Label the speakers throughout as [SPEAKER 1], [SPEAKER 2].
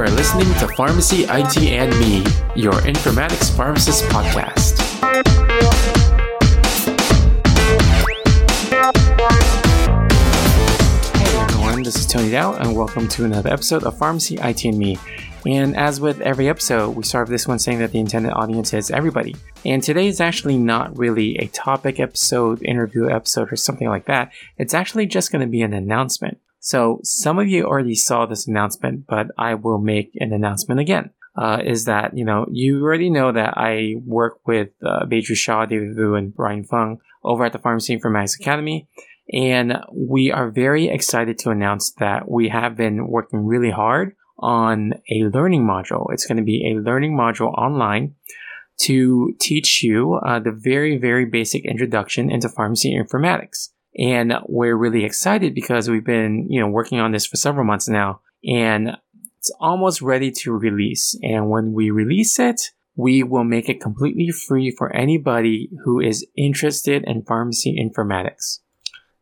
[SPEAKER 1] are listening to Pharmacy IT and Me, your informatics pharmacist podcast. Hey everyone, this is Tony Dao, and welcome to another episode of Pharmacy IT and Me. And as with every episode, we start with this one saying that the intended audience is everybody. And today is actually not really a topic episode, interview episode, or something like that. It's actually just going to be an announcement. So some of you already saw this announcement, but I will make an announcement again. Uh, is that you know you already know that I work with uh, Shah, David Vu, and Brian Fung over at the Pharmacy Informatics Academy, and we are very excited to announce that we have been working really hard on a learning module. It's going to be a learning module online to teach you uh, the very very basic introduction into pharmacy informatics. And we're really excited because we've been, you know, working on this for several months now and it's almost ready to release. And when we release it, we will make it completely free for anybody who is interested in pharmacy informatics.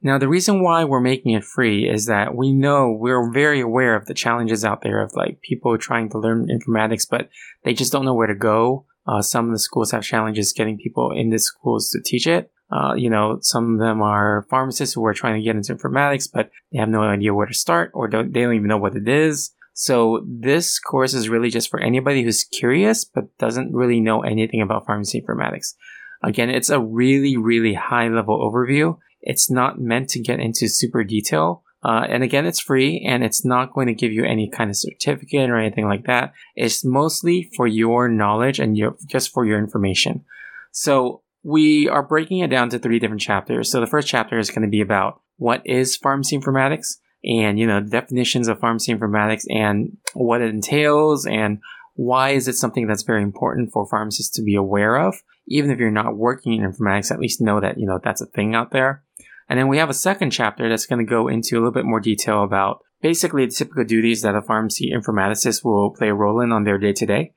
[SPEAKER 1] Now, the reason why we're making it free is that we know we're very aware of the challenges out there of like people trying to learn informatics, but they just don't know where to go. Uh, some of the schools have challenges getting people in the schools to teach it. Uh, you know, some of them are pharmacists who are trying to get into informatics, but they have no idea where to start or don't, they don't even know what it is. So this course is really just for anybody who's curious, but doesn't really know anything about pharmacy informatics. Again, it's a really, really high level overview. It's not meant to get into super detail. Uh, and again, it's free and it's not going to give you any kind of certificate or anything like that. It's mostly for your knowledge and your, just for your information. So we are breaking it down to three different chapters. So the first chapter is going to be about what is pharmacy informatics and, you know, definitions of pharmacy informatics and what it entails and why is it something that's very important for pharmacists to be aware of? Even if you're not working in informatics, at least know that, you know, that's a thing out there. And then we have a second chapter that's going to go into a little bit more detail about basically the typical duties that a pharmacy informaticist will play a role in on their day to day.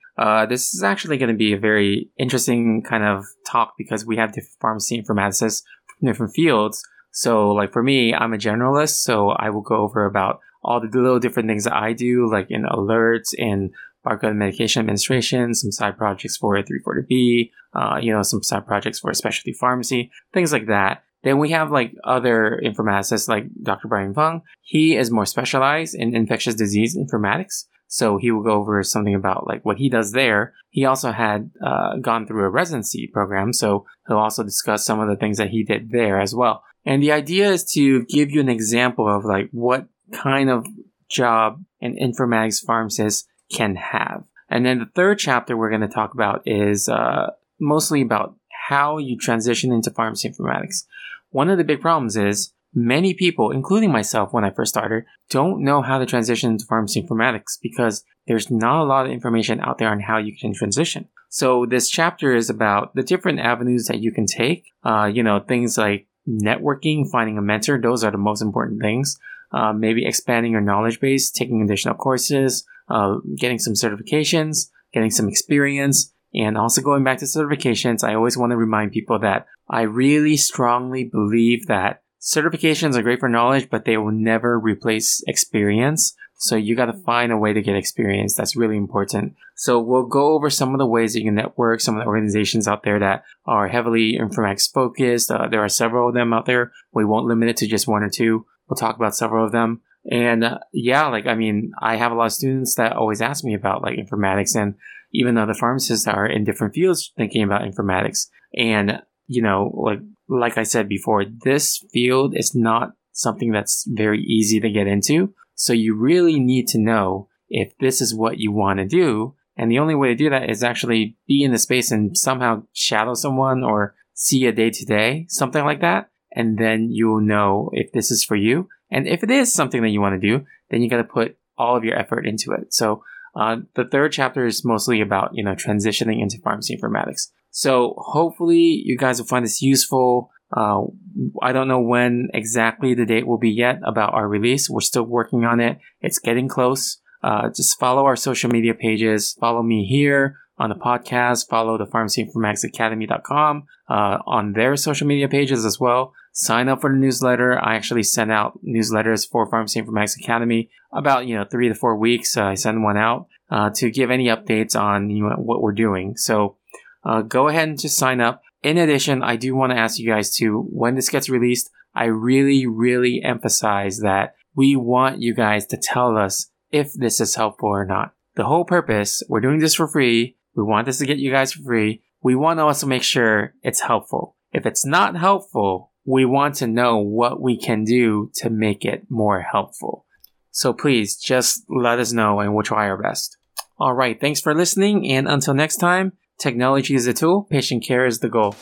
[SPEAKER 1] This is actually going to be a very interesting kind of talk because we have different pharmacy informaticists from different fields. So, like for me, I'm a generalist, so I will go over about all the little different things that I do, like in alerts in barcode medication administration, some side projects for 340B, uh, you know, some side projects for a specialty pharmacy, things like that. Then we have like other informaticists like Dr. Brian Fung. He is more specialized in infectious disease informatics. So he will go over something about like what he does there. He also had uh, gone through a residency program, so he'll also discuss some of the things that he did there as well. And the idea is to give you an example of like what kind of job an informatics pharmacist can have. And then the third chapter we're going to talk about is uh, mostly about how you transition into pharmacy informatics. One of the big problems is many people, including myself when I first started, don't know how to transition into pharmacy informatics because there's not a lot of information out there on how you can transition. So this chapter is about the different avenues that you can take. Uh, you know, things like networking, finding a mentor. Those are the most important things. Uh, maybe expanding your knowledge base, taking additional courses, uh, getting some certifications, getting some experience, and also going back to certifications, I always want to remind people that I really strongly believe that certifications are great for knowledge, but they will never replace experience. So you got to find a way to get experience. That's really important. So we'll go over some of the ways that you can network, some of the organizations out there that are heavily informatics focused. Uh, there are several of them out there. We won't limit it to just one or two. We'll talk about several of them. And uh, yeah, like, I mean, I have a lot of students that always ask me about like informatics and even though the pharmacists are in different fields thinking about informatics. And, you know, like, like I said before, this field is not something that's very easy to get into. So you really need to know if this is what you want to do. And the only way to do that is actually be in the space and somehow shadow someone or see a day to day, something like that. And then you'll know if this is for you. And if it is something that you want to do, then you got to put all of your effort into it. So uh, the third chapter is mostly about you know transitioning into pharmacy informatics. So hopefully you guys will find this useful. Uh, I don't know when exactly the date will be yet about our release. We're still working on it. It's getting close. Uh, just follow our social media pages. Follow me here on the podcast. Follow the pharmacyinformaticsacademy.com uh, on their social media pages as well. Sign up for the newsletter. I actually send out newsletters for Pharmacy Informatics Academy about, you know, three to four weeks. Uh, I send one out uh, to give any updates on you know, what we're doing. So uh, go ahead and just sign up. In addition, I do want to ask you guys to, when this gets released, I really, really emphasize that we want you guys to tell us if this is helpful or not. The whole purpose, we're doing this for free. We want this to get you guys for free. We want to also make sure it's helpful. If it's not helpful, we want to know what we can do to make it more helpful. So please just let us know and we'll try our best. All right, thanks for listening, and until next time, technology is the tool, patient care is the goal.